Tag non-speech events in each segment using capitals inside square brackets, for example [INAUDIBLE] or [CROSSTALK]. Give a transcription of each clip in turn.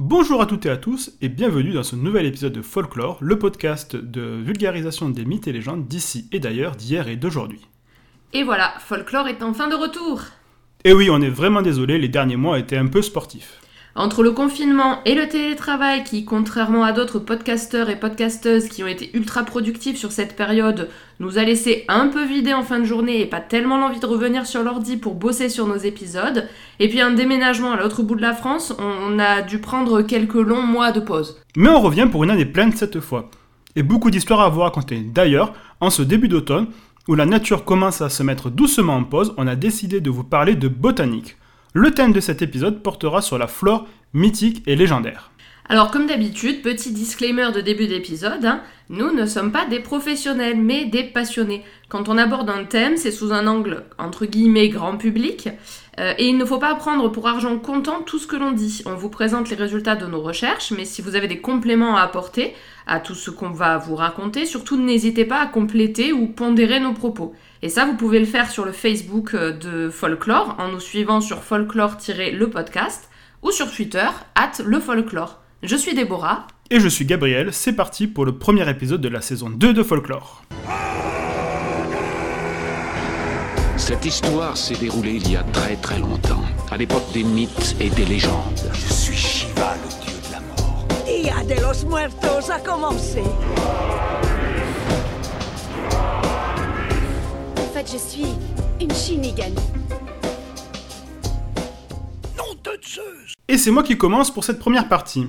Bonjour à toutes et à tous et bienvenue dans ce nouvel épisode de Folklore, le podcast de vulgarisation des mythes et légendes d'ici et d'ailleurs, d'hier et d'aujourd'hui. Et voilà, Folklore est enfin de retour. Et oui, on est vraiment désolé, les derniers mois étaient un peu sportifs. Entre le confinement et le télétravail qui, contrairement à d'autres podcasteurs et podcasteuses qui ont été ultra productifs sur cette période, nous a laissé un peu vider en fin de journée et pas tellement l'envie de revenir sur l'ordi pour bosser sur nos épisodes, et puis un déménagement à l'autre bout de la France, on a dû prendre quelques longs mois de pause. Mais on revient pour une année pleine cette fois. Et beaucoup d'histoires à vous raconter. D'ailleurs, en ce début d'automne, où la nature commence à se mettre doucement en pause, on a décidé de vous parler de botanique. Le thème de cet épisode portera sur la flore mythique et légendaire. Alors comme d'habitude, petit disclaimer de début d'épisode, hein, nous ne sommes pas des professionnels mais des passionnés. Quand on aborde un thème, c'est sous un angle entre guillemets grand public euh, et il ne faut pas prendre pour argent comptant tout ce que l'on dit. On vous présente les résultats de nos recherches, mais si vous avez des compléments à apporter à tout ce qu'on va vous raconter, surtout n'hésitez pas à compléter ou pondérer nos propos. Et ça, vous pouvez le faire sur le Facebook euh, de Folklore en nous suivant sur folklore-le podcast ou sur Twitter, at le folklore. Je suis Déborah. Et je suis Gabriel, c'est parti pour le premier épisode de la saison 2 de Folklore. Cette histoire s'est déroulée il y a très très longtemps, à l'époque des mythes et des légendes. Je suis Shiva, de los Muertos a commencé. En fait, je suis une Shinigami. Nom de Zeus Et c'est moi qui commence pour cette première partie.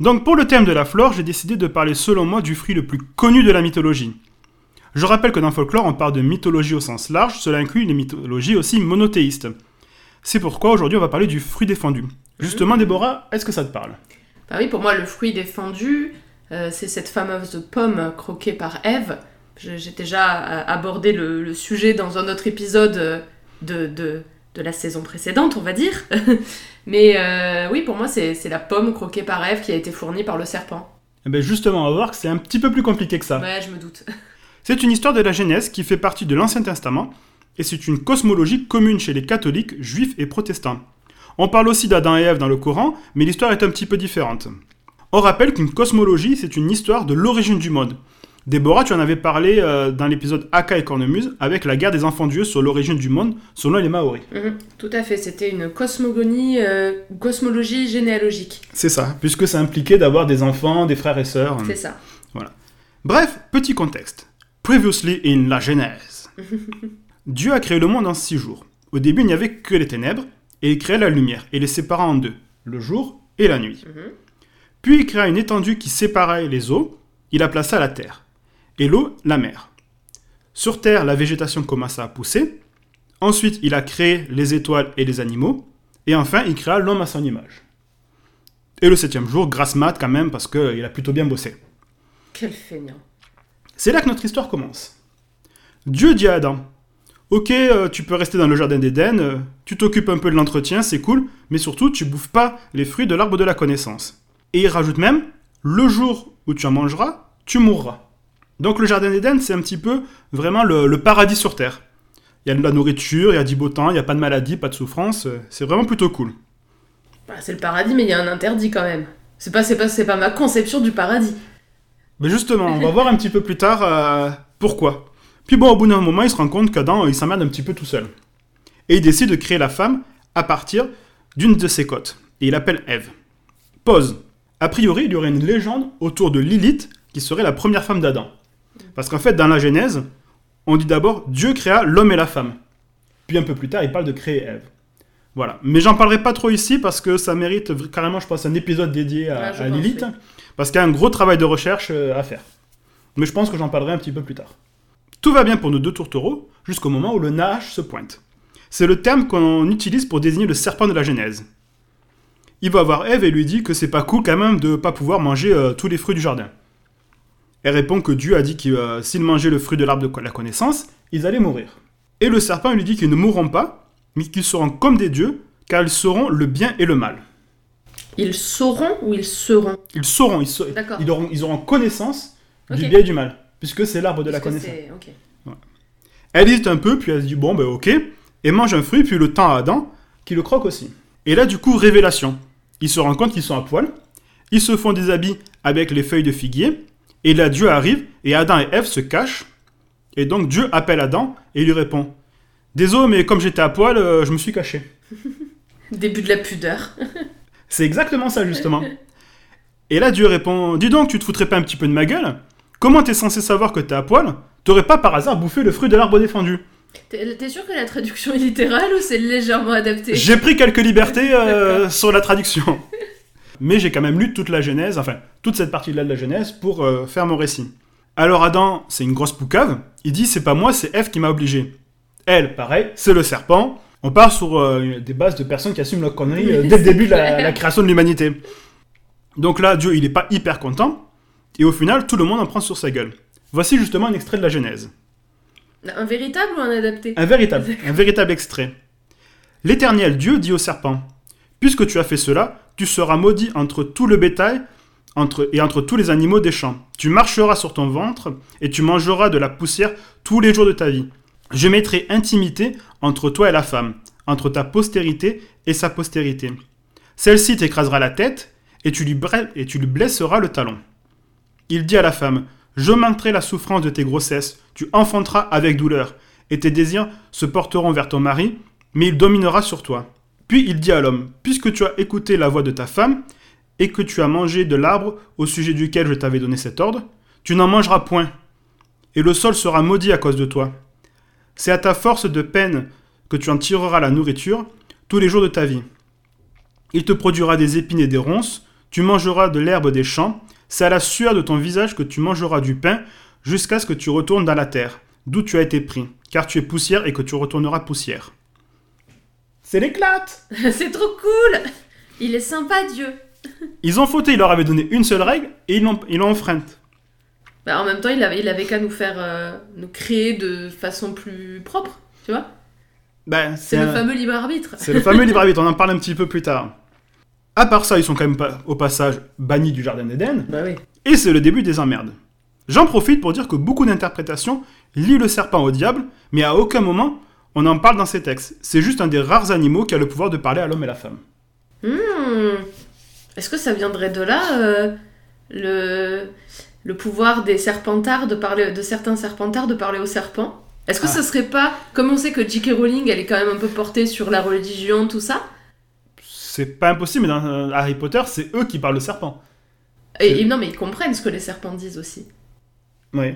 Donc pour le thème de la flore, j'ai décidé de parler selon moi du fruit le plus connu de la mythologie. Je rappelle que dans Folklore, on parle de mythologie au sens large, cela inclut les mythologies aussi monothéistes. C'est pourquoi aujourd'hui on va parler du fruit défendu. Justement, Déborah, est-ce que ça te parle? Bah oui, pour moi, le fruit défendu, euh, c'est cette fameuse pomme croquée par Ève. J'ai déjà euh, abordé le, le sujet dans un autre épisode euh, de, de, de la saison précédente, on va dire. [LAUGHS] Mais euh, oui, pour moi, c'est la pomme croquée par Ève qui a été fournie par le serpent. Eh ben justement, on va voir que c'est un petit peu plus compliqué que ça. Ouais, je me doute. [LAUGHS] C'est une histoire de la Genèse qui fait partie de l'Ancien Testament, et c'est une cosmologie commune chez les catholiques, juifs et protestants. On parle aussi d'Adam et Ève dans le Coran, mais l'histoire est un petit peu différente. On rappelle qu'une cosmologie, c'est une histoire de l'origine du monde. Déborah, tu en avais parlé euh, dans l'épisode Aka et Cornemuse, avec la guerre des enfants dieux sur l'origine du monde, selon les Maoris. Mhm, tout à fait, c'était une cosmogonie, euh, cosmologie généalogique. C'est ça, puisque ça impliquait d'avoir des enfants, des frères et sœurs. C'est ça. Bref, petit contexte. Previously in la Genèse. [LAUGHS] Dieu a créé le monde en six jours. Au début, il n'y avait que les ténèbres, et il créa la lumière, et les sépara en deux, le jour et la nuit. Mhm. Puis il créa une étendue qui séparait les eaux, il la plaça la terre, et l'eau, la mer. Sur terre, la végétation commença à pousser, ensuite il a créé les étoiles et les animaux, et enfin il créa l'homme à son image. Et le septième jour, grâce mat quand même, parce qu'il a plutôt bien bossé. Quel feignant. C'est là que notre histoire commence. Dieu dit à Adam Ok, euh, tu peux rester dans le jardin d'Éden, euh, tu t'occupes un peu de l'entretien, c'est cool, mais surtout tu bouffes pas les fruits de l'arbre de la connaissance. Et il rajoute même Le jour où tu en mangeras, tu mourras. Donc le jardin d'Éden, c'est un petit peu vraiment le, le paradis sur terre. Il y a de la nourriture, il y a du beau temps, il n'y a pas de maladie, pas de souffrance, euh, c'est vraiment plutôt cool. Bah, c'est le paradis, mais il y a un interdit quand même. C'est pas, c'est pas, c'est pas ma conception du paradis. Mais justement, on va voir un petit peu plus tard euh, pourquoi. Puis bon, au bout d'un moment, il se rend compte qu'Adam, il s'emmerde un petit peu tout seul. Et il décide de créer la femme à partir d'une de ses côtes. Et il l'appelle Ève. Pause. A priori, il y aurait une légende autour de Lilith, qui serait la première femme d'Adam. Parce qu'en fait, dans la Genèse, on dit d'abord Dieu créa l'homme et la femme. Puis un peu plus tard, il parle de créer Ève. Voilà. Mais j'en parlerai pas trop ici parce que ça mérite carrément, je pense, un épisode dédié à, Lilith. Parce qu'il y a un gros travail de recherche euh, à faire. Mais je pense que j'en parlerai un petit peu plus tard. Tout va bien pour nos deux tourtereaux jusqu'au moment où le Nahash se pointe. C'est le terme qu'on utilise pour désigner le serpent de la Genèse. Il va voir Ève et lui dit que c'est pas cool quand même de pas pouvoir manger euh, tous les fruits du jardin. Elle répond que Dieu a dit que euh, s'ils mangeaient le fruit de l'arbre de la connaissance, ils allaient mourir. Et le serpent lui dit qu'ils ne mourront pas, mais qu'ils seront comme des dieux, car ils sauront le bien et le mal. Ils sauront ou ils seront? Ils sauront, ils, sa- D'accord. ils auront, ils auront connaissance du Ok. bien et du mal, puisque c'est l'arbre de la connaissance. Elle hésite un peu, puis elle se dit bon, ben ok, et mange un fruit, puis le temps à Adam, qui le croque aussi. Et là, du coup, révélation. Ils se rendent compte qu'ils sont à poil, ils se font des habits avec les feuilles de figuier, et là Dieu arrive, et Adam et Ève se cachent, et donc Dieu appelle Adam, et il lui répond Désolé, mais comme j'étais à poil, euh, je me suis caché. [LAUGHS] Début de la pudeur. C'est exactement ça, justement. [LAUGHS] Et là, Dieu répond Dis donc, tu te foutrais pas un petit peu de ma gueule? Comment t'es censé savoir que t'es à poil? T'aurais pas par hasard bouffé le fruit de l'arbre défendu T'es sûr que la traduction est littérale ou c'est légèrement adapté? J'ai pris quelques libertés euh, [LAUGHS] sur la traduction. Mais j'ai quand même lu toute la Genèse, enfin, toute cette partie-là de la Genèse pour euh, faire mon récit. Alors Adam, c'est une grosse poucave. Il dit C'est pas moi, c'est Ève qui m'a obligé. Elle, pareil, c'est le serpent. On part sur euh, des bases de personnes qui assument leur connerie dès le [LAUGHS] début de la, la création de l'humanité. Donc là, Dieu, il est pas hyper content. Et au final, tout le monde en prend sur sa gueule. Voici justement un extrait de la Genèse. Un véritable ou un adapté Un véritable, un véritable extrait. L'Éternel Dieu dit au serpent Puisque tu as fait cela, tu seras maudit entre tout le bétail entre, et entre tous les animaux des champs. Tu marcheras sur ton ventre et tu mangeras de la poussière tous les jours de ta vie. Je mettrai intimité entre toi et la femme, entre ta postérité et sa postérité. Celle-ci t'écrasera la tête et tu, lui et tu lui blesseras le talon. Il dit à la femme J'augmenterai la souffrance de tes grossesses, tu enfanteras avec douleur, et tes désirs se porteront vers ton mari, mais il dominera sur toi. Puis il dit à l'homme Puisque tu as écouté la voix de ta femme, et que tu as mangé de l'arbre au sujet duquel je t'avais donné cet ordre, tu n'en mangeras point, et le sol sera maudit à cause de toi. C'est à ta force de peine que tu en tireras la nourriture tous les jours de ta vie. Il te produira des épines et des ronces, tu mangeras de l'herbe des champs, c'est à la sueur de ton visage que tu mangeras du pain, jusqu'à ce que tu retournes dans la terre, d'où tu as été pris, car tu es poussière et que tu retourneras poussière. C'est l'éclate [LAUGHS] c'est trop cool Il est sympa, Dieu. [LAUGHS] Ils ont fauté, il leur avait donné une seule règle, et ils l'ont ils l'ont enfreinte. Bah, en même temps, il avait, il avait qu'à nous faire euh, nous créer de façon plus propre, tu vois Ben, C'est le un- fameux libre arbitre. C'est le fameux libre [LAUGHS] arbitre, on en parle un petit peu plus tard. À part ça, ils sont quand même pas, au passage bannis du Jardin d'Éden, Bah oui. et c'est le début des emmerdes. J'en profite pour dire que beaucoup d'interprétations lient le serpent au diable, mais à aucun moment on en parle dans ces textes. C'est juste un des rares animaux qui a le pouvoir de parler à l'homme et la femme. Hmm. Est-ce que ça viendrait de là euh, le, le pouvoir des serpentards de parler de certains serpentards de parler aux serpents? Est-ce que Ah. ce serait pas comme on sait que J.K. Rowling elle est quand même un peu portée sur la religion tout ça C'est pas impossible, mais dans euh, Harry Potter, c'est eux qui parlent le serpent. et, et non mais ils comprennent ce que les serpents disent aussi. Oui,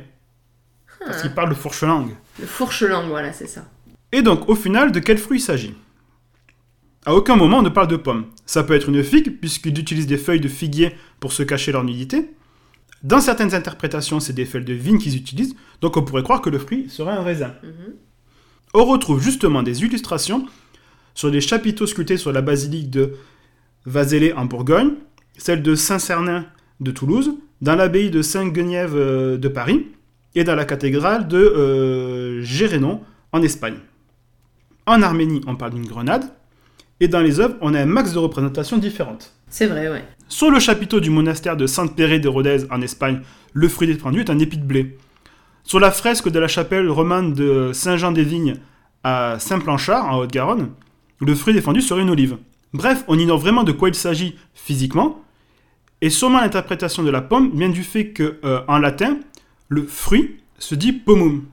parce Ah. qu'ils parlent de fourche-langue. Le fourche-langue voilà c'est ça. Et donc, au final, de quel fruit il s'agit? À aucun moment on ne parle de pommes. Ça peut être une figue, puisqu'ils utilisent des feuilles de figuier pour se cacher leur nudité. Dans certaines interprétations, c'est des feuilles de vigne qu'ils utilisent, donc on pourrait croire que le fruit serait un raisin. Mhm. On retrouve justement des illustrations sur des chapiteaux sculptés sur la basilique de Vazélé en Bourgogne, celle de Saint-Cernin de Toulouse, dans l'abbaye de Sainte-Gueniève euh, de Paris, et dans la cathédrale de euh, Gérénon en Espagne. En Arménie, on parle d'une grenade, et dans les œuvres, on a un max de représentations différentes. C'est vrai ouais. Sur le chapiteau du monastère de Sainte-Pérée de Rodez en Espagne, le fruit défendu est un épi de blé. Sur la fresque de la chapelle romane de Saint-Jean-des-Vignes à Saint-Planchard, en Haute-Garonne, le fruit défendu serait une olive. Bref, on ignore vraiment de quoi il s'agit physiquement, et sûrement l'interprétation de la pomme vient du fait que, euh, en latin, le fruit se dit pomum,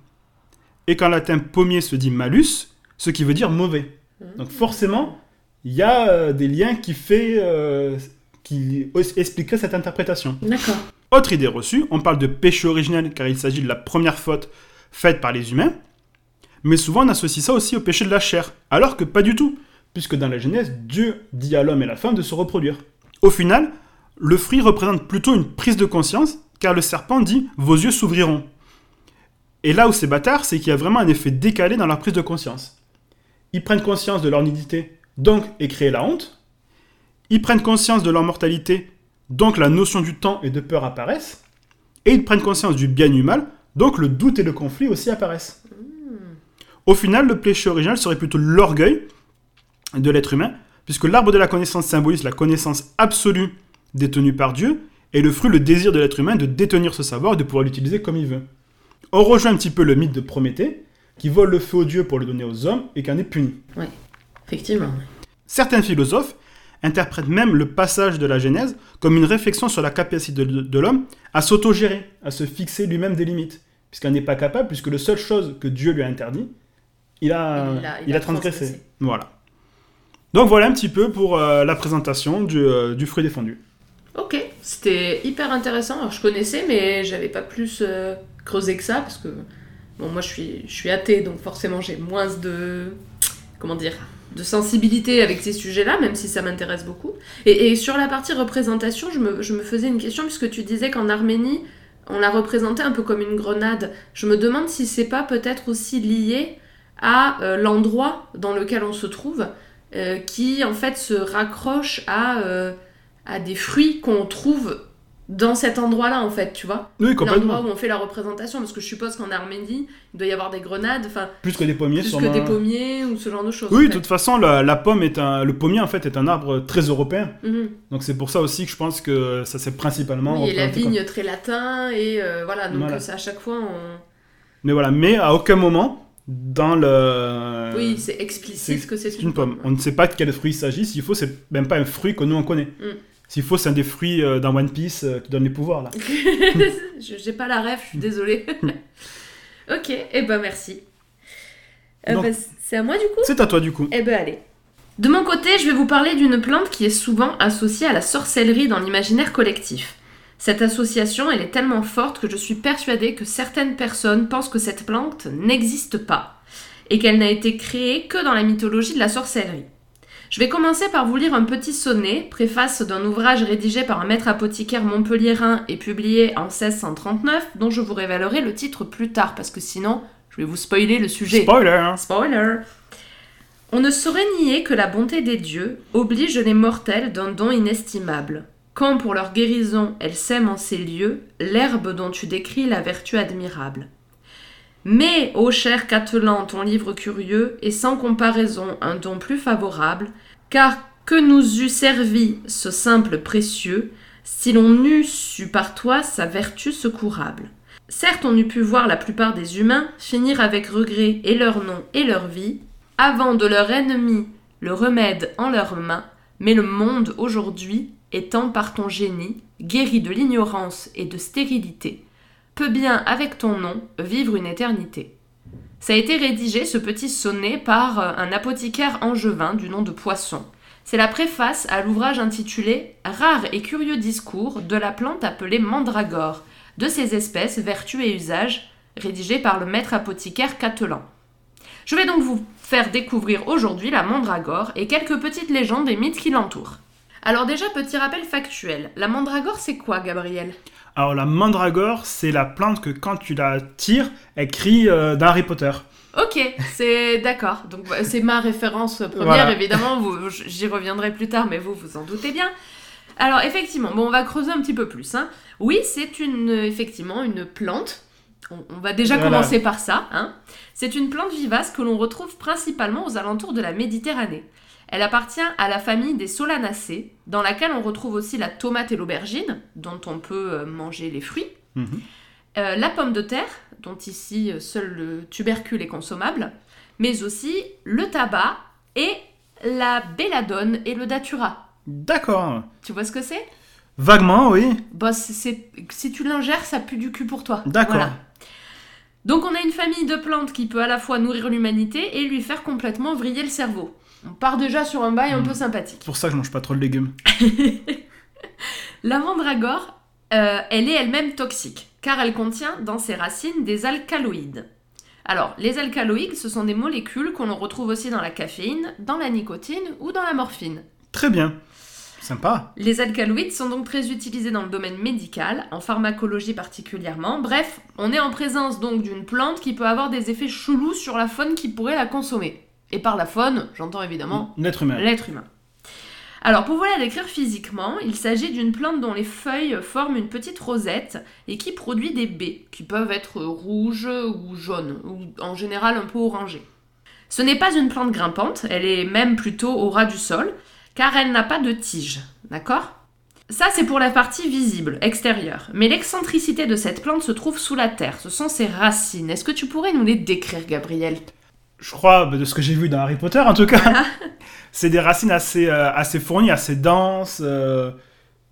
et qu'en latin pommier se dit malus, ce qui veut dire mauvais. Donc forcément, il y a euh, des liens qui fait, euh, qui expliqueraient cette interprétation. D'accord. Autre idée reçue, on parle de péché originel car il s'agit de la première faute faite par les humains, mais souvent on associe ça aussi au péché de la chair, alors que pas du tout, puisque dans la Genèse, Dieu dit à l'homme et la femme de se reproduire. Au final, le fruit représente plutôt une prise de conscience, car le serpent dit vos yeux s'ouvriront. Et là où c'est bâtard, c'est qu'il y a vraiment un effet décalé dans leur prise de conscience. Ils prennent conscience de leur nudité, donc et créent la honte. Ils prennent conscience de leur mortalité, donc la notion du temps et de peur apparaissent. Et ils prennent conscience du bien et du mal, donc le doute et le conflit aussi apparaissent. Au final, le péché original serait plutôt l'orgueil de l'être humain, puisque l'arbre de la connaissance symbolise la connaissance absolue détenue par Dieu, et le fruit le désir de l'être humain de détenir ce savoir et de pouvoir l'utiliser comme il veut. On rejoint un petit peu le mythe de Prométhée, qui vole le feu aux dieux pour le donner aux hommes et qui en est puni. Effectivement. Certains philosophes interprète même le passage de la Genèse comme une réflexion sur la capacité de, de l'homme à s'autogérer, à se fixer lui-même des limites, puisqu'il n'est pas capable, puisque la seule chose que Dieu lui a interdit, il a, Il a- il il a a transgressé. transgressé. Voilà. Donc voilà un petit peu pour euh, la présentation du, euh, du fruit défendu. Ok, c'était hyper intéressant. Alors, je connaissais, mais j'avais pas plus euh, creusé que ça parce que bon, moi je suis, je suis athée, donc forcément j'ai moins de comment dire de sensibilité avec ces sujets-là, même si ça m'intéresse beaucoup. Et, et sur la partie représentation, je me, je me faisais une question puisque tu disais qu'en Arménie on la représentait un peu comme une grenade. Je me demande si c'est pas peut-être aussi lié à euh, l'endroit dans lequel on se trouve, euh, qui en fait se raccroche à euh, à des fruits qu'on trouve dans cet endroit-là, en fait, tu vois. Oui, L'endroit complètement. où on fait la représentation, parce que je suppose qu'en Arménie, il doit y avoir des grenades, enfin, Plus que des pommiers, plus que des pommiers ou ce genre de choses. Oui, en de toute façon, la, la pomme est un, le pommier en fait est un arbre très européen. Mhm. Donc c'est pour ça aussi que je pense que ça s'est principalement. Oui, et la comme- vigne très latin, et euh, voilà, donc Voilà. c'est à chaque fois, on... Mais voilà, mais à aucun moment dans le. oui, c'est explicite que c'est C'est une pomme. On ne sait pas de quel fruit il s'agit. S'il faut, c'est même pas un fruit que nous on connaît. Mm. S'il faut, c'est un des fruits euh, dans One Piece euh, qui donne les pouvoirs là. [LAUGHS] Je- J'ai pas la rêve, je suis désolée. [LAUGHS] ok, et ben merci. Euh, Donc- bah, c'est à moi du coup? C'est à toi du coup. Eh ben allez. De mon côté, je vais vous parler d'une plante qui est souvent associée à la sorcellerie dans l'imaginaire collectif. Cette association, elle est tellement forte que je suis persuadée que certaines personnes pensent que cette plante n'existe pas et qu'elle n'a été créée que dans la mythologie de la sorcellerie. Je vais commencer par vous lire un petit sonnet, préface d'un ouvrage rédigé par un maître apothicaire montpelliérain et publié en 1639, dont je vous révélerai le titre plus tard, parce que sinon, je vais vous spoiler le sujet. Spoiler hein. Spoiler On ne saurait nier que la bonté des dieux oblige les mortels d'un don inestimable. Quand pour leur guérison elle sème en ces lieux l'herbe dont tu décris la vertu admirable. Mais, ô cher Catelan, ton livre curieux est sans comparaison un don plus favorable, car que nous eût servi ce simple précieux, si l'on n'eût su par toi sa vertu secourable? Certes, on eût pu voir la plupart des humains finir avec regret et leur nom et leur vie, avant de leur ennemi le remède en leurs mains, mais le monde aujourd'hui, étant par ton génie, guéri de l'ignorance et de stérilité, peut bien, avec ton nom, vivre une éternité. Ça a été rédigé, ce petit sonnet, par euh, un apothicaire angevin du nom de Poisson. C'est la préface à l'ouvrage intitulé Rares et curieux discours de la plante appelée mandragore, de ses espèces, vertus et usages, rédigé par le maître apothicaire Catelan. Je vais donc vous faire découvrir aujourd'hui la mandragore et quelques petites légendes et mythes qui l'entourent. Alors déjà, petit rappel factuel. La mandragore, c'est quoi, Gabriel? Alors la mandragore, c'est la plante que quand tu la tires, elle crie euh, dans Harry Potter. Ok, c'est [LAUGHS] d'accord. Donc bah, c'est ma référence première, Voilà. évidemment. J'y reviendrai plus tard, mais vous vous en doutez bien. Alors effectivement, bon, on va creuser un petit peu plus. hein. Oui, c'est une effectivement une plante. On, on va déjà Voilà. commencer par ça. hein. C'est une plante vivace que l'on retrouve principalement aux alentours de la Méditerranée. Elle appartient à la famille des Solanacées, dans laquelle on retrouve aussi la tomate et l'aubergine, dont on peut euh, manger les fruits. Mhm. Euh, la pomme de terre, dont ici euh, seul le tubercule est consommable, mais aussi le tabac et la belladone et le datura. D'accord. Tu vois ce que c'est? Vaguement, oui. Bah, c'est- c'est- si tu l'ingères, ça pue du cul pour toi. D'accord. Voilà. Donc on a une famille de plantes qui peut à la fois nourrir l'humanité et lui faire complètement vriller le cerveau. On part déjà sur un bail un peu sympathique. C'est pour ça que je mange pas trop de légumes. [LAUGHS] La mandragore, euh, elle est elle-même toxique, car elle contient dans ses racines des alcaloïdes. Alors, les alcaloïdes, ce sont des molécules qu'on retrouve aussi dans la caféine, dans la nicotine ou dans la morphine. Très bien. Sympa. Les alcaloïdes sont donc très utilisés dans le domaine médical, en pharmacologie particulièrement. Bref, on est en présence donc d'une plante qui peut avoir des effets chelous sur la faune qui pourrait la consommer. Et par la faune, j'entends évidemment L'être humain. l'être humain. Alors, pour vous la décrire physiquement, il s'agit d'une plante dont les feuilles forment une petite rosette et qui produit des baies, qui peuvent être rouges ou jaunes, ou en général un peu orangées. Ce n'est pas une plante grimpante, elle est même plutôt au ras du sol, car elle n'a pas de tige, d'accord? Ça, c'est pour la partie visible, extérieure. Mais l'excentricité de cette plante se trouve sous la terre, ce sont ses racines. Est-ce que tu pourrais nous les décrire, Gabriel? Je crois, de ce que j'ai vu dans Harry Potter en tout cas, [LAUGHS] c'est des racines assez, euh, assez fournies, assez denses. euh,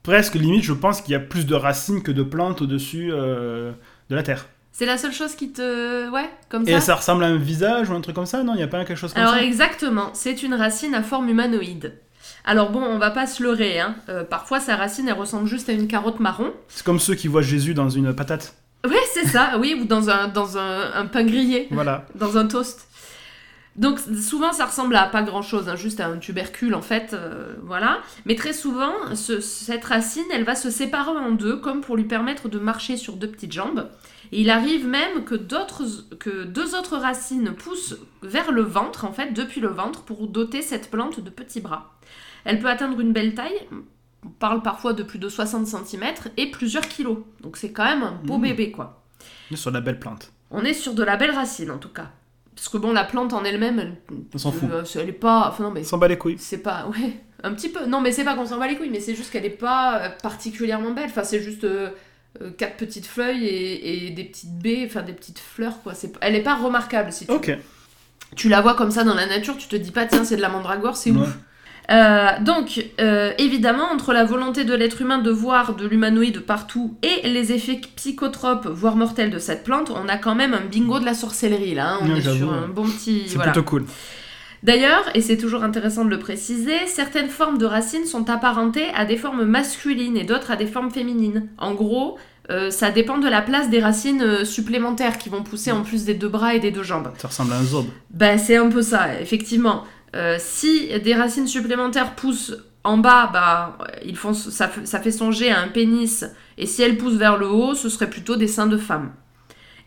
presque limite, je pense qu'il y a plus de racines que de plantes au-dessus euh, de la terre. C'est la seule chose qui te. Ouais, comme ça. Et ça? ressemble à un visage ou un truc comme ça? Non, il n'y a pas quelque chose comme Alors ça? exactement, c'est une racine à forme humanoïde. Alors bon, on va pas se leurrer, hein. Euh, parfois sa racine elle ressemble juste à une carotte marron. C'est comme ceux qui voient Jésus dans une patate. Ouais, c'est ça, oui, ou dans un, dans un, un pain grillé, Voilà. dans un toast. Donc souvent ça ressemble à pas grand chose, juste à un tubercule en fait, euh, voilà. Mais très souvent, ce- cette racine elle va se séparer en deux, comme pour lui permettre de marcher sur deux petites jambes. Et il arrive même que, d'autres, que deux autres racines poussent vers le ventre, en fait, depuis le ventre, pour doter cette plante de petits bras. Elle peut atteindre une belle taille, on parle parfois de plus de 60 cm, et plusieurs kilos. Donc c'est quand même un beau Mmh. bébé, quoi. On est sur la belle plante. On est sur de la belle racine, en tout cas. Parce que bon, la plante en elle-même, elle, On s'en fout. euh, elle est pas... Enfin non, mais s'en bat les couilles. c'est pas... Ouais, un petit peu. Non, mais c'est pas qu'on s'en bat les couilles, mais c'est juste qu'elle est pas euh, particulièrement belle. Enfin, c'est juste... euh, quatre petites feuilles et, et des petites baies, enfin des petites fleurs quoi. C'est, elle est pas remarquable si tu, Ok. tu la vois comme ça dans la nature, tu te dis pas tiens c'est de la mandragore, c'est Ouais. ouf. Euh, donc, euh, évidemment, entre la volonté de l'être humain de voir de l'humanoïde partout et les effets psychotropes, voire mortels de cette plante, on a quand même un bingo de la sorcellerie là. hein. On Ouais, est sur un bon petit. C'est voilà. plutôt cool. D'ailleurs, et c'est toujours intéressant de le préciser, certaines formes de racines sont apparentées à des formes masculines et d'autres à des formes féminines. En gros, euh, ça dépend de la place des racines supplémentaires qui vont pousser en plus des deux bras et des deux jambes. Ça ressemble à un zob. Ben, c'est un peu ça, effectivement. Euh, si des racines supplémentaires poussent en bas, bah, ils font, ça, ça fait songer à un pénis. Et si elles poussent vers le haut, ce serait plutôt des seins de femme.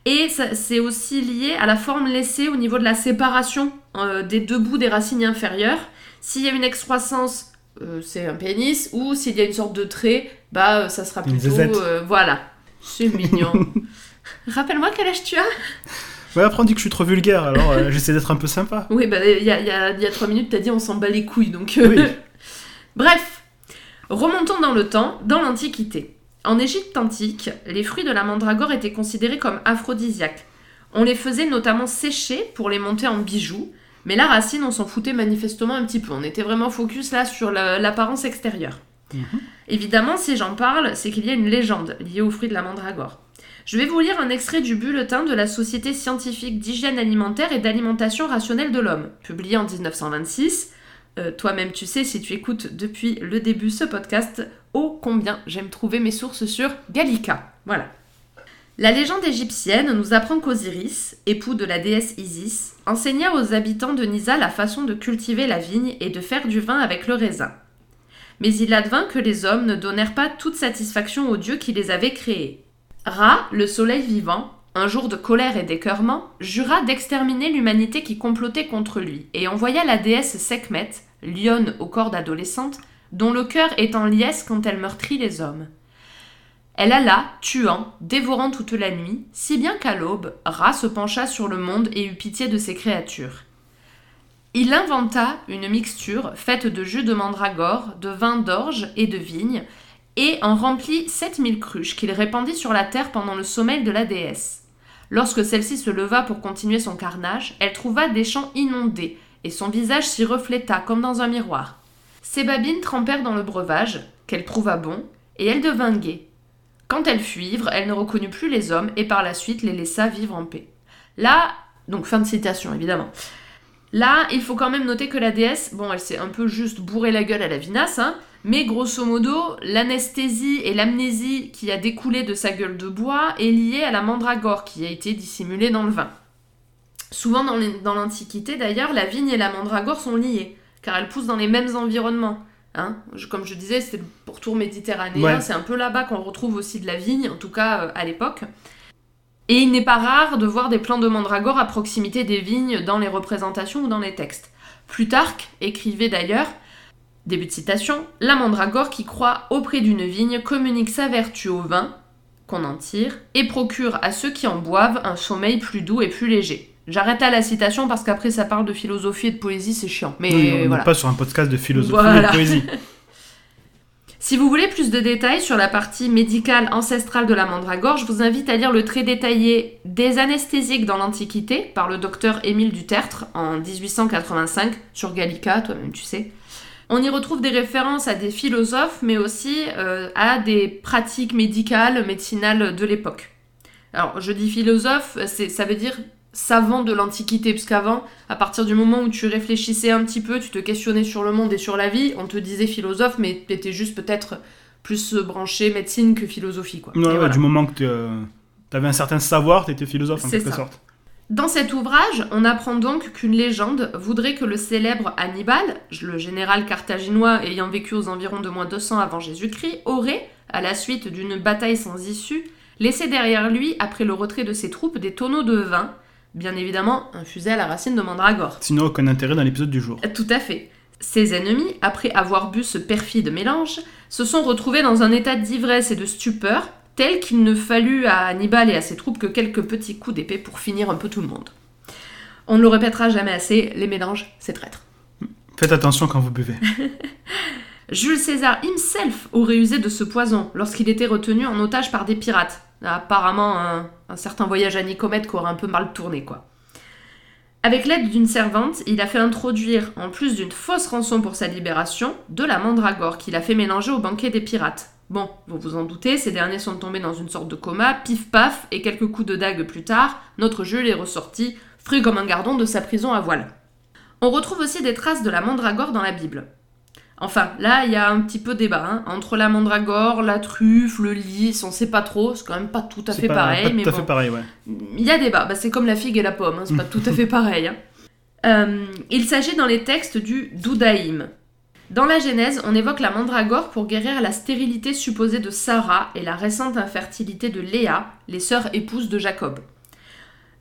Et c'est aussi lié à la forme laissée au niveau de la séparation euh, des deux bouts des racines inférieures. S'il y a une excroissance, euh, c'est un pénis. Ou s'il y a une sorte de trait, bah, ça sera plutôt... voilà. C'est mignon. [LAUGHS] Rappelle-moi quel âge tu as? Ouais, après on dit que je suis trop vulgaire, alors euh, j'essaie d'être un peu sympa. [LAUGHS] Oui, bah, il y a, y a- y a trois minutes, t'as dit on s'en bat les couilles, donc... euh, Oui. [LAUGHS] Bref, remontons dans le temps, dans l'Antiquité. En Égypte antique, les fruits de la mandragore étaient considérés comme aphrodisiaques. On les faisait notamment sécher pour les monter en bijoux, mais la racine, on s'en foutait manifestement un petit peu. On était vraiment focus là sur la- l'apparence extérieure. Évidemment, si j'en parle, c'est qu'il y a une légende liée aux fruits de la mandragore. Je vais vous lire un extrait du bulletin de la Société scientifique d'hygiène alimentaire et d'alimentation rationnelle de l'homme, publié en 1926. Euh, Toi-même, tu sais, si tu écoutes depuis le début ce podcast, ô combien j'aime trouver mes sources sur Gallica. Voilà. La légende égyptienne nous apprend qu'Osiris, époux de la déesse Isis, enseigna aux habitants de Nisa la façon de cultiver la vigne et de faire du vin avec le raisin. Mais il advint que les hommes ne donnèrent pas toute satisfaction aux dieux qui les avaient créés. Ra, le soleil vivant, un jour de colère et d'écœurement, jura d'exterminer l'humanité qui complotait contre lui, et envoya la déesse Sekhmet, lionne au corps d'adolescente, dont le cœur est en liesse quand elle meurtrit les hommes. Elle alla, tuant, dévorant toute la nuit, si bien qu'à l'aube, Ra se pencha sur le monde et eut pitié de ses créatures. Il inventa une mixture faite de jus de mandragore, de vin d'orge et de vigne, et en remplit 7000 cruches qu'il répandit sur la terre pendant le sommeil de la déesse. Lorsque celle-ci se leva pour continuer son carnage, elle trouva des champs inondés, et son visage s'y refléta comme dans un miroir. Ses babines trempèrent dans le breuvage, qu'elle trouva bon, et elle devint gaie. Quand elle fut elle ne reconnut plus les hommes, et par la suite les laissa vivre en paix. Là, donc fin de citation évidemment. Là, il faut quand même noter que la déesse, bon, elle s'est un peu juste bourré la gueule à la vinasse, hein, mais grosso modo, l'anesthésie et l'amnésie qui a découlé de sa gueule de bois est liée à la mandragore qui a été dissimulée dans le vin. Souvent dans l'Antiquité d'ailleurs, la vigne et la mandragore sont liées, car elles poussent dans les mêmes environnements. Hein. Je- comme je disais, c'était le pourtour méditerranéen, Ouais. c'est un peu là-bas qu'on retrouve aussi de la vigne, en tout cas euh, à l'époque. Et il n'est pas rare de voir des plants de mandragore à proximité des vignes dans les représentations ou dans les textes. Plutarque écrivait d'ailleurs, début de citation, La mandragore qui croît auprès d'une vigne communique sa vertu au vin qu'on en tire et procure à ceux qui en boivent un sommeil plus doux et plus léger. J'arrête à la citation parce qu'après ça parle de philosophie et de poésie, c'est chiant. Mais Oui, on n'est voilà. pas sur un podcast de philosophie Voilà. et de poésie. [LAUGHS] Si vous voulez plus de détails sur la partie médicale ancestrale de la mandragore, je vous invite à lire le trait détaillé des anesthésiques dans l'Antiquité par le docteur Émile Dutertre en 1885 sur Gallica, toi-même tu sais. On y retrouve des références à des philosophes, mais aussi euh, à des pratiques médicales, médicinales de l'époque. Alors, je dis philosophe, ça veut dire savant de l'Antiquité, puisqu'avant, à partir du moment où tu réfléchissais un petit peu, tu te questionnais sur le monde et sur la vie, on te disait philosophe, mais t'étais juste peut-être plus euh, branché médecine que philosophie, quoi. Ouais, Et ouais, voilà. Du moment que tu avais un certain savoir, tu étais philosophe en quelque ça. sorte. Dans cet ouvrage, on apprend donc qu'une légende voudrait que le célèbre Hannibal, le général carthaginois ayant vécu aux environs de moins 200 avant Jésus-Christ, aurait, à la suite d'une bataille sans issue, laissé derrière lui, après le retrait de ses troupes, des tonneaux de vin, bien évidemment infusés à la racine de mandragore. Sinon, aucun intérêt dans l'épisode du jour. Tout à fait. Ses ennemis, après avoir bu ce perfide mélange, se sont retrouvés dans un état d'ivresse et de stupeur, tel qu'il ne fallut à Hannibal et à ses troupes que quelques petits coups d'épée pour finir un peu tout le monde. On ne le répétera jamais assez, les mélanges, c'est traître. Faites attention quand vous buvez. [LAUGHS] Jules César himself aurait usé de ce poison lorsqu'il était retenu en otage par des pirates. Apparemment, un, un certain voyage à Nicomède qui aurait un peu mal tourné, quoi. Avec l'aide d'une servante, il a fait introduire, en plus d'une fausse rançon pour sa libération, de la mandragore qu'il a fait mélanger au banquet des pirates. Bon, vous vous en doutez, ces derniers sont tombés dans une sorte de coma, pif paf, et quelques coups de dague plus tard, notre Jules est ressorti, frais comme un gardon de sa prison à voile. On retrouve aussi des traces de la mandragore dans la Bible. Enfin, là, il y a un petit peu débat. hein. Entre la mandragore, la truffe, le lys, on sait pas trop. C'est quand même pas tout à fait pas, pareil. pas mais tout à bon. fait pareil, ouais. Il y a débat. Bah, c'est comme la figue et la pomme. hein. C'est pas tout à [LAUGHS] fait pareil. hein. Euh, il s'agit dans les textes du Doudaïm. Dans la Genèse, on évoque la mandragore pour guérir la stérilité supposée de Sarah et la récente infertilité de Léa, les sœurs épouses de Jacob.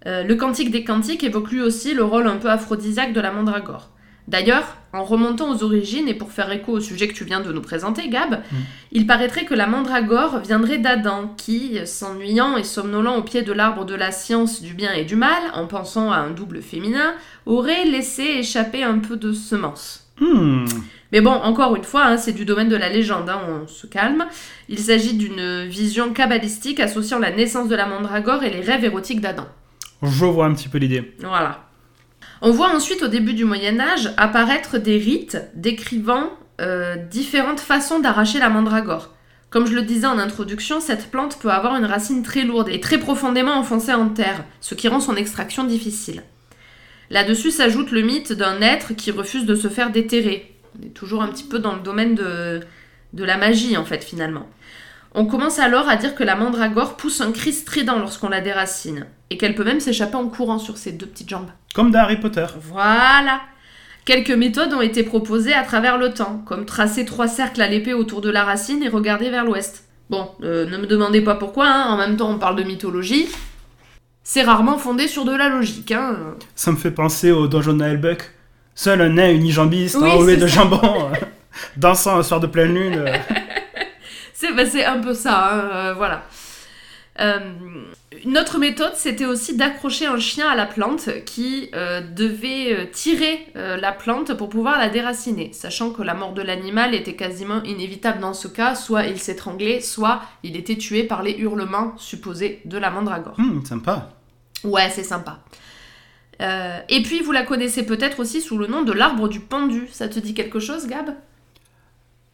Euh, le Cantique des Cantiques évoque lui aussi le rôle un peu aphrodisiaque de la mandragore. D'ailleurs, en remontant aux origines et pour faire écho au sujet que tu viens de nous présenter, Gab, il paraîtrait que la mandragore viendrait d'Adam qui, s'ennuyant et somnolent au pied de l'arbre de la science du bien et du mal, en pensant à un double féminin, aurait laissé échapper un peu de semence. Hmm. Mais bon, encore une fois, hein, c'est du domaine de la légende, hein, on se calme. Il s'agit d'une vision kabbalistique associant la naissance de la mandragore et les rêves érotiques d'Adam. Je vois un petit peu l'idée. Voilà. On voit ensuite au début du Moyen Âge apparaître des rites décrivant euh, différentes façons d'arracher la mandragore. Comme je le disais en introduction, cette plante peut avoir une racine très lourde et très profondément enfoncée en terre, ce qui rend son extraction difficile. Là-dessus s'ajoute le mythe d'un être qui refuse de se faire déterrer. On est toujours un petit peu dans le domaine de, de la magie en fait finalement. On commence alors à dire que la mandragore pousse un cri strident lorsqu'on la déracine, et qu'elle peut même s'échapper en courant sur ses deux petites jambes. Comme dans Harry Potter. Voilà Quelques méthodes ont été proposées à travers le temps, comme tracer trois cercles à l'épée autour de la racine et regarder vers l'ouest. Bon, euh, ne me demandez pas pourquoi, hein, en même temps on parle de mythologie. C'est rarement fondé sur de la logique, hein. Ça me fait penser au donjon de Buck. Seul un nain unijambiste Oui, enrobé c'est de ça. jambon, euh, [LAUGHS] dansant un soir de pleine lune. euh. [LAUGHS] C'est bah, c'est un peu ça, hein, euh, voilà. Euh, une autre méthode, c'était aussi d'accrocher un chien à la plante qui euh, devait tirer euh, la plante pour pouvoir la déraciner, sachant que la mort de l'animal était quasiment inévitable dans ce cas, soit il s'étranglait, soit il était tué par les hurlements supposés de la mandragore. Hmm, sympa. Ouais, c'est sympa. Euh, et puis vous la connaissez peut-être aussi sous le nom de l'arbre du pendu. Ça te dit quelque chose, Gab?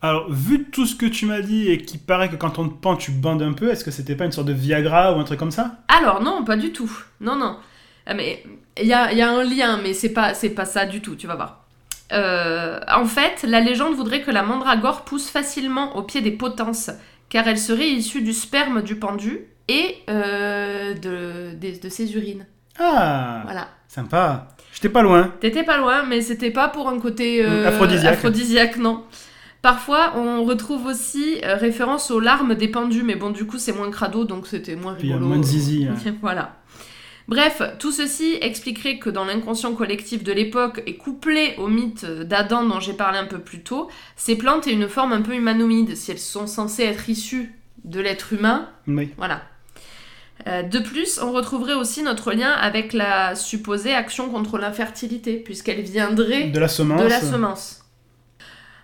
Alors, vu tout ce que tu m'as dit et qui paraît que quand on te pend, tu bandes un peu, est-ce que c'était pas une sorte de Viagra ou un truc comme ça? Alors non, pas du tout. Non, non. Ah, Mais il y a, y a un lien, mais c'est pas, c'est pas ça du tout, tu vas voir. Euh, en fait, la légende voudrait que la mandragore pousse facilement au pied des potences, car elle serait issue du sperme du pendu et euh, de, de ses urines. Ah, Voilà. Sympa. J'étais pas loin. T'étais pas loin, mais c'était pas pour un côté euh, Aphrodisiaque. aphrodisiaque, non. Parfois, on retrouve aussi euh, référence aux larmes des pendus, mais bon, du coup, c'est moins crado, donc c'était moins Puis il y a rigolo. moins de zizi, [LAUGHS] hein. voilà. Bref, tout ceci expliquerait que dans l'inconscient collectif de l'époque et couplé au mythe d'Adam dont j'ai parlé un peu plus tôt, ces plantes aient une forme un peu humanoïde, si elles sont censées être issues de l'être humain, Oui. voilà. Euh, de plus, on retrouverait aussi notre lien avec la supposée action contre l'infertilité, puisqu'elle viendrait De la semence. de la semence.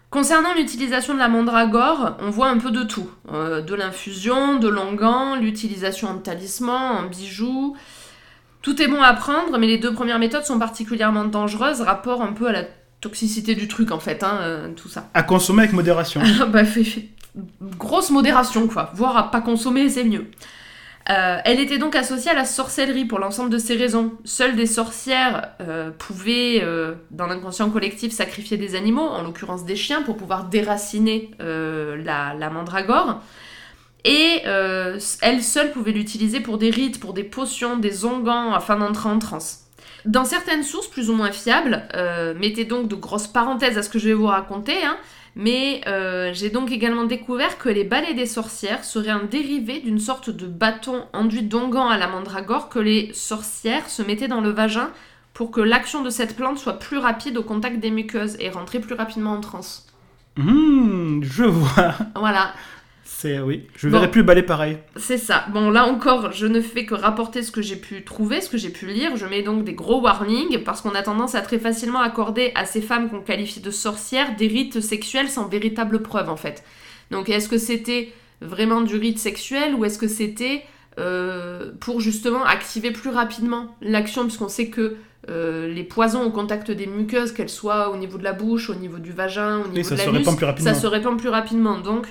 Concernant l'utilisation de la mandragore, on voit un peu de tout. Euh, de l'infusion, de l'onguent, l'utilisation en talisman, en bijoux. Tout est bon à prendre, mais les deux premières méthodes sont particulièrement dangereuses, rapport un peu à la toxicité du truc en fait, hein, euh, tout ça. À consommer avec modération. [LAUGHS] bah, fait- fait- grosse modération quoi, voire à pas consommer c'est mieux. Euh, elle était donc associée à la sorcellerie pour l'ensemble de ces raisons. Seules des sorcières euh, pouvaient, euh, dans l'inconscient collectif, sacrifier des animaux, en l'occurrence des chiens, pour pouvoir déraciner la, mandragore. Et euh, elle seule pouvait l'utiliser pour des rites, pour des potions, des onguents, afin d'entrer en transe. Dans certaines sources plus ou moins fiables, mettez donc de grosses parenthèses à ce que je vais vous raconter, hein, mais euh, j'ai donc également découvert que les balais des sorcières seraient un dérivé d'une sorte de bâton enduit d'onguent à la mandragore que les sorcières se mettaient dans le vagin pour que l'action de cette plante soit plus rapide au contact des muqueuses et rentrer plus rapidement en transe. Hum, je vois. Voilà, C'est oui. Je Bon. verrai plus balai pareil. c'est ça. Bon, là encore, je ne fais que rapporter ce que j'ai pu trouver, ce que j'ai pu lire. Je mets donc des gros warnings parce qu'on a tendance à très facilement accorder à ces femmes qu'on qualifie de sorcières des rites sexuels sans véritable preuve en fait. Donc est-ce que c'était vraiment du rite sexuel ou est-ce que c'était euh, pour justement activer plus rapidement l'action puisqu'on sait que euh, les poisons au contact des muqueuses, qu'elles soient au niveau de la bouche, au niveau du vagin, au niveau de se l'anus, répand plus rapidement. ça se répand plus rapidement. Donc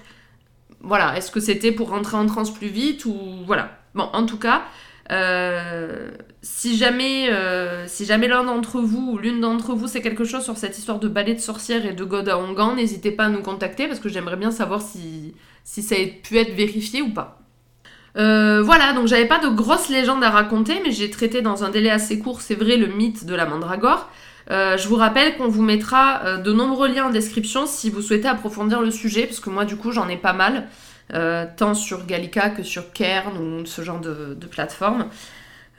voilà, est-ce que c'était pour rentrer en transe plus vite ou voilà. Bon, en tout cas, euh, si jamais, euh, si jamais l'un d'entre vous ou l'une d'entre vous sait quelque chose sur cette histoire de balai de sorcière et de god à Ongan, n'hésitez pas à nous contacter parce que j'aimerais bien savoir si, si ça a pu être vérifié ou pas. Euh, voilà, donc j'avais pas de grosses légendes à raconter, mais j'ai traité dans un délai assez court, c'est vrai, le mythe de la mandragore. Euh, je vous rappelle qu'on vous mettra euh, de nombreux liens en description si vous souhaitez approfondir le sujet, parce que moi du coup j'en ai pas mal, euh, tant sur Gallica que sur Cairn ou ce genre de, de plateforme.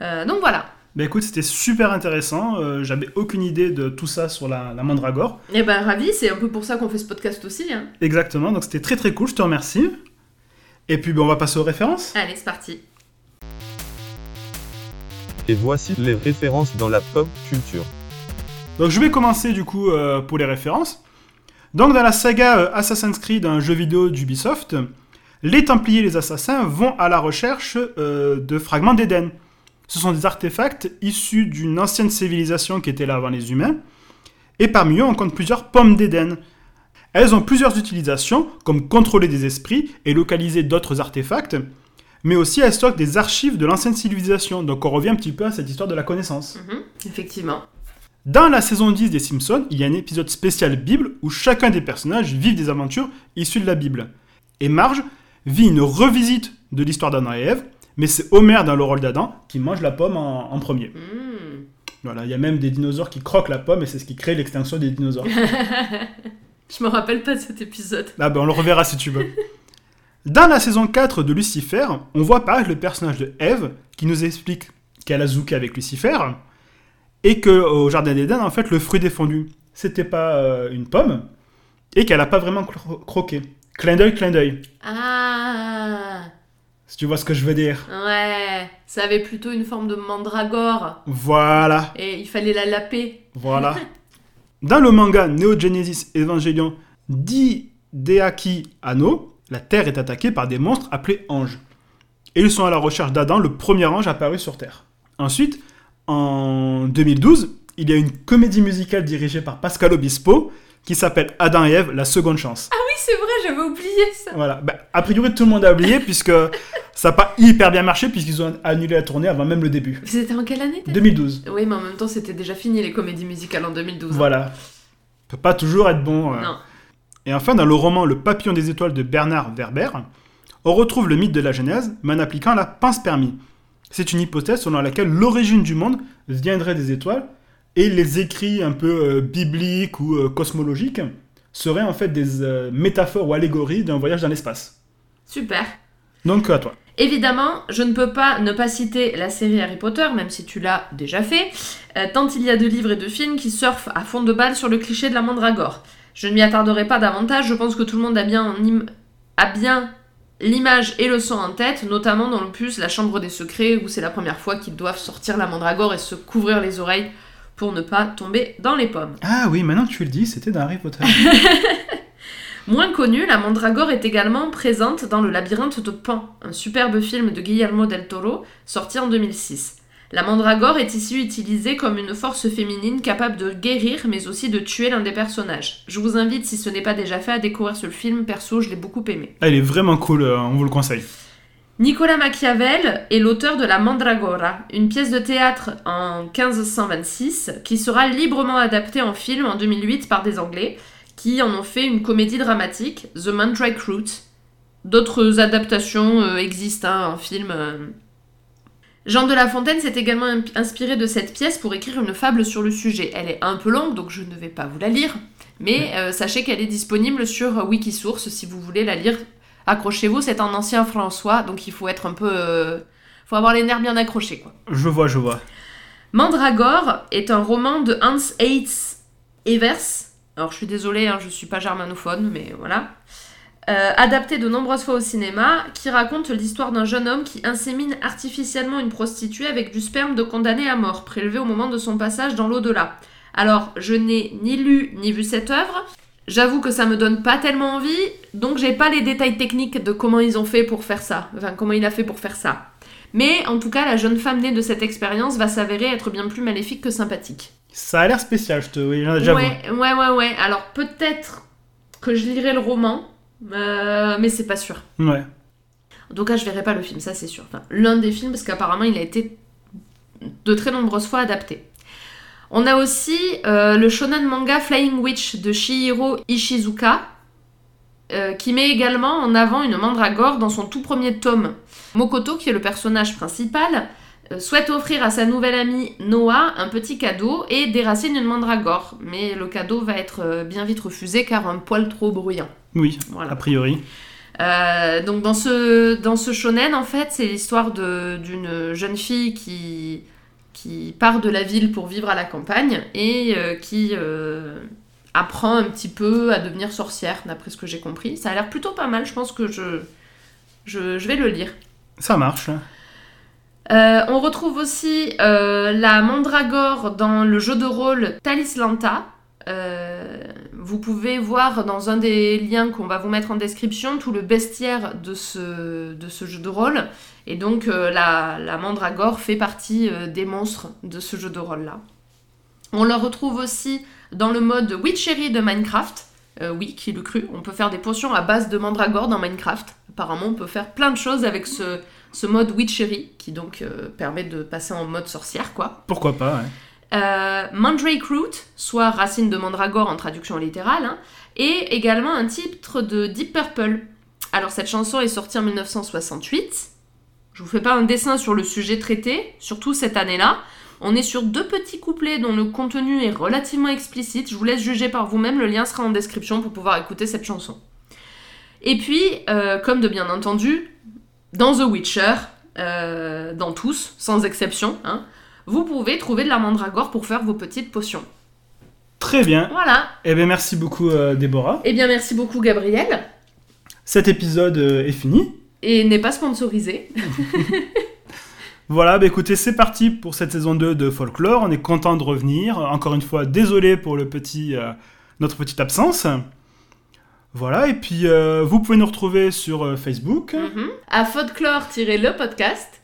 Euh, donc voilà. Bah écoute, c'était super intéressant. euh, J'avais aucune idée de tout ça sur la, la mandragore. Et ben ravi, c'est un peu pour ça qu'on fait ce podcast aussi. Hein. Exactement, donc c'était très très cool, je te remercie. Et puis bah, on va passer aux références. Allez, c'est parti. Et voici les références dans la pop culture. Donc je vais commencer du coup euh, pour les références. Donc dans la saga euh, Assassin's Creed, un jeu vidéo d'Ubisoft, les Templiers et les Assassins vont à la recherche euh, de fragments d'Éden. Ce sont des artefacts issus d'une ancienne civilisation qui était là avant les humains. Et parmi eux, on compte plusieurs pommes d'Éden. Elles ont plusieurs utilisations, comme contrôler des esprits et localiser d'autres artefacts, mais aussi elles stockent des archives de l'ancienne civilisation. Donc on revient un petit peu à cette histoire de la connaissance. Mhm, effectivement. Dans la saison 10 des Simpsons, il y a un épisode spécial Bible où chacun des personnages vivent des aventures issues de la Bible. Et Marge vit une revisite de l'histoire d'Adam et Ève, mais c'est Homer dans le rôle d'Adam qui mange la pomme en, en premier. Hmm. Voilà, il y a même des dinosaures qui croquent la pomme et c'est ce qui crée l'extinction des dinosaures. [LAUGHS] Je me rappelle pas de cet épisode. Ah ben on le reverra si tu veux. Dans la saison 4 de Lucifer, on voit apparaître le personnage de Ève qui nous explique qu'elle a zouké avec Lucifer et que au jardin d'Éden en fait le fruit défendu c'était pas euh, une pomme et qu'elle a pas vraiment cro- croqué. Clin d'œil, clin d'œil. Ah Si tu vois ce que je veux dire. Ouais, ça avait plutôt une forme de mandragore Voilà, et il fallait la laper. voilà. [LAUGHS] Dans le manga Neo Genesis Evangelion d'Hideaki Anno, la Terre est attaquée par des monstres appelés anges. Et ils sont à la recherche d'Adam, le premier ange apparu sur Terre. Ensuite, en 2012, il y a une comédie musicale dirigée par Pascal Obispo qui s'appelle Adam et Ève, la seconde chance. Oui, c'est vrai, j'avais oublié ça. Voilà. Bah, a priori, tout le monde a oublié [LAUGHS] puisque ça n'a pas hyper bien marché puisqu'ils ont annulé la tournée avant même le début. C'était en quelle année t'as dit 2012. Oui, mais en même temps, c'était déjà fini les comédies musicales en 2012. Voilà. Peut pas toujours être bon. euh. Non. Et enfin, dans le roman Le papillon des étoiles de Bernard Werber, on retrouve le mythe de la Genèse, mais en appliquant la panspermie. C'est une hypothèse selon laquelle l'origine du monde viendrait des étoiles, et les écrits un peu euh, bibliques ou euh, cosmologiques seraient en fait des euh, métaphores ou allégories d'un voyage dans l'espace. Super. Donc à toi. Évidemment, je ne peux pas ne pas citer la série Harry Potter, même si tu l'as déjà fait, tant il y a de livres et de films qui surfent à fond de balle sur le cliché de la mandragore. Je ne m'y attarderai pas davantage, je pense que tout le monde a bien, a bien l'image et le son en tête, notamment dans l'opus La Chambre des Secrets, où c'est la première fois qu'ils doivent sortir la mandragore et se couvrir les oreilles pour ne pas tomber dans les pommes. Ah oui, maintenant que tu le dis, c'était dans Harry Potter. [LAUGHS] Moins connue, la mandragore est également présente dans Le labyrinthe de Pan, un superbe film de Guillermo del Toro sorti en 2006. La mandragore est ici utilisée comme une force féminine capable de guérir mais aussi de tuer l'un des personnages. Je vous invite, si ce n'est pas déjà fait, à découvrir ce film. Perso, je l'ai beaucoup aimé. Elle est vraiment cool, euh, on vous le conseille. Nicolas Machiavel est l'auteur de La Mandragora, une pièce de théâtre en 1526 qui sera librement adaptée en film en 2008 par des Anglais qui en ont fait une comédie dramatique, The Mandrake Route. D'autres adaptations euh, existent hein, en film. euh. Jean de La Fontaine s'est également inspiré de cette pièce pour écrire une fable sur le sujet. Elle est un peu longue, donc je ne vais pas vous la lire, mais euh, sachez qu'elle est disponible sur Wikisource si vous voulez la lire. Accrochez-vous, c'est en ancien François, donc il faut être un peu... euh, faut avoir les nerfs bien accrochés, quoi. Je vois, je vois. Mandragore est un roman de Hans Eitz Evers. Alors je suis désolée, hein, je suis pas germanophone, mais voilà. Euh, adapté de nombreuses fois au cinéma, qui raconte l'histoire d'un jeune homme qui insémine artificiellement une prostituée avec du sperme de condamné à mort, prélevé au moment de son passage dans l'au-delà. Alors, je n'ai ni lu ni vu cette œuvre. J'avoue que ça me donne pas tellement envie, donc j'ai pas les détails techniques de comment ils ont fait pour faire ça. Enfin, comment il a fait pour faire ça. Mais en tout cas, la jeune femme née de cette expérience va s'avérer être bien plus maléfique que sympathique. Ça a l'air spécial, je te. Oui, j'avoue. Ouais, ouais, ouais, ouais. Alors peut-être que je lirai le roman, euh, mais c'est pas sûr. Ouais. En tout cas, je verrai pas le film, ça c'est sûr. Enfin, l'un des films, parce qu'apparemment il a été de très nombreuses fois adapté. On a aussi euh, le shonen manga Flying Witch de Shihiro Ishizuka, euh, qui met également en avant une mandragore dans son tout premier tome. Mokoto, qui est le personnage principal, souhaite offrir à sa nouvelle amie Noah un petit cadeau et déracine une mandragore. Mais le cadeau va être euh, bien vite refusé car un poil trop bruyant. Oui, Voilà. a priori. Euh, donc dans ce, dans ce shonen, en fait, c'est l'histoire d'une jeune fille qui, qui part de la ville pour vivre à la campagne et euh, qui euh, apprend un petit peu à devenir sorcière, d'après ce que j'ai compris. Ça a l'air plutôt pas mal, je pense que je, je, je vais le lire. Ça marche. Euh, on retrouve aussi euh, la mandragore dans le jeu de rôle Talislanta. Euh, vous pouvez voir dans un des liens qu'on va vous mettre en description tout le bestiaire de ce, jeu de rôle. Et donc la, mandragore fait partie des monstres de ce jeu de rôle-là. On le retrouve aussi dans le mode Witchery de Minecraft. Oui, qui le cru, on peut faire des potions à base de mandragore dans Minecraft. Apparemment, on peut faire plein de choses avec ce, ce mode Witchery, qui donc euh, permet de passer en mode sorcière, quoi. Pourquoi pas, ouais. Euh, Mandrake Root, soit racine de mandragore en traduction littérale, hein, et également un titre de Deep Purple. Alors cette chanson est sortie en 1968. Je vous fais pas un dessin sur le sujet traité, surtout cette année-là. On est sur deux petits couplets dont le contenu est relativement explicite. Je vous laisse juger par vous-même, le lien sera en description pour pouvoir écouter cette chanson. Et puis, euh, comme de bien entendu, dans The Witcher, euh, dans tous, sans exception, hein, vous pouvez trouver de la mandragore pour faire vos petites potions. Très bien. Voilà. Eh bien, merci beaucoup, euh, Déborah. Eh bien, merci beaucoup, Gabriel. Cet épisode euh, est fini. Et n'est pas sponsorisé. [LAUGHS] [LAUGHS] Voilà, bah écoutez, c'est parti pour cette saison 2 de Folklore. On est content de revenir. Encore une fois, désolé pour le petit, notre petite absence. Voilà, et puis euh, vous pouvez nous retrouver sur euh, Facebook, Mhm. À folklore-le podcast,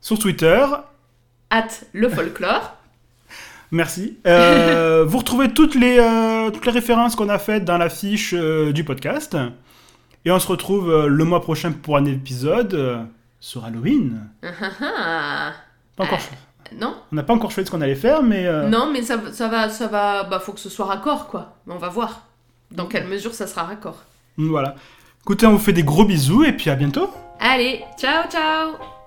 sur Twitter. at le folklore. [LAUGHS] Merci. Euh, [LAUGHS] vous retrouvez toutes les, toutes les références qu'on a faites dans la fiche du podcast. Et on se retrouve le mois prochain pour un épisode sur Halloween. Ah, ah, Pas encore ah. Non On n'a pas encore choisi ce qu'on allait faire, mais... Non, mais ça, ça va, ça va. Bah, faut que ce soit raccord, quoi. On va voir. Dans quelle mesure ça sera raccord. Voilà. Écoutez, on vous fait des gros bisous et puis à bientôt. Allez, ciao, ciao